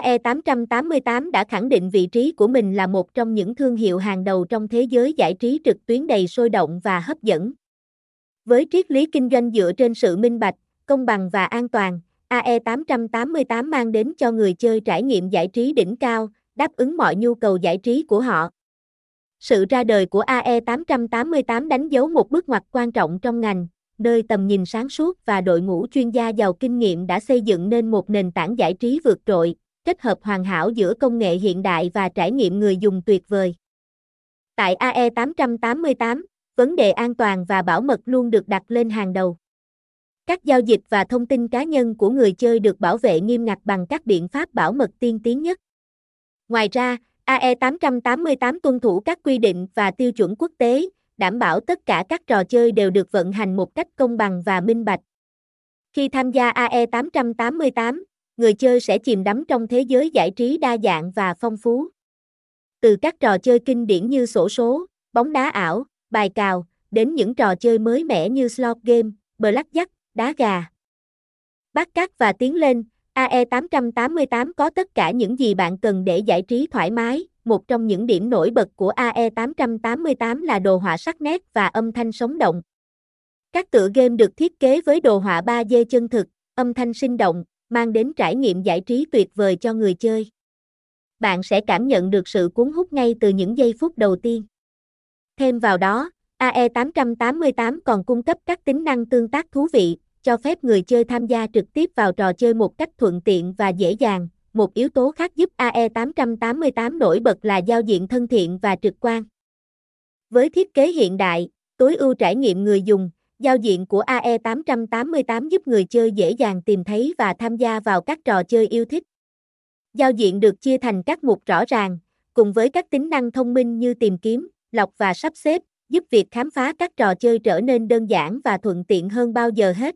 AE888 đã khẳng định vị trí của mình là một trong những thương hiệu hàng đầu trong thế giới giải trí trực tuyến đầy sôi động và hấp dẫn. Với triết lý kinh doanh dựa trên sự minh bạch, công bằng và an toàn, AE888 mang đến cho người chơi trải nghiệm giải trí đỉnh cao, đáp ứng mọi nhu cầu giải trí của họ. Sự ra đời của AE888 đánh dấu một bước ngoặt quan trọng trong ngành, nơi tầm nhìn sáng suốt và đội ngũ chuyên gia giàu kinh nghiệm đã xây dựng nên một nền tảng giải trí vượt trội, kết hợp hoàn hảo giữa công nghệ hiện đại và trải nghiệm người dùng tuyệt vời. Tại AE888, vấn đề an toàn và bảo mật luôn được đặt lên hàng đầu. Các giao dịch và thông tin cá nhân của người chơi được bảo vệ nghiêm ngặt bằng các biện pháp bảo mật tiên tiến nhất. Ngoài ra, AE888 tuân thủ các quy định và tiêu chuẩn quốc tế, đảm bảo tất cả các trò chơi đều được vận hành một cách công bằng và minh bạch. Khi tham gia AE888, người chơi sẽ chìm đắm trong thế giới giải trí đa dạng và phong phú. Từ các trò chơi kinh điển như sổ số, bóng đá ảo, bài cào, đến những trò chơi mới mẻ như slot game, blackjack, đá gà. Bắt cát và tiến lên, AE888 có tất cả những gì bạn cần để giải trí thoải mái. Một trong những điểm nổi bật của AE888 là đồ họa sắc nét và âm thanh sống động. Các tựa game được thiết kế với đồ họa 3D chân thực, âm thanh sinh động, mang đến trải nghiệm giải trí tuyệt vời cho người chơi. Bạn sẽ cảm nhận được sự cuốn hút ngay từ những giây phút đầu tiên. Thêm vào đó, AE888 còn cung cấp các tính năng tương tác thú vị, cho phép người chơi tham gia trực tiếp vào trò chơi một cách thuận tiện và dễ dàng. Một yếu tố khác giúp AE888 nổi bật là giao diện thân thiện và trực quan. Với thiết kế hiện đại, tối ưu trải nghiệm người dùng, giao diện của AE888 giúp người chơi dễ dàng tìm thấy và tham gia vào các trò chơi yêu thích. Giao diện được chia thành các mục rõ ràng, cùng với các tính năng thông minh như tìm kiếm, lọc và sắp xếp, giúp việc khám phá các trò chơi trở nên đơn giản và thuận tiện hơn bao giờ hết.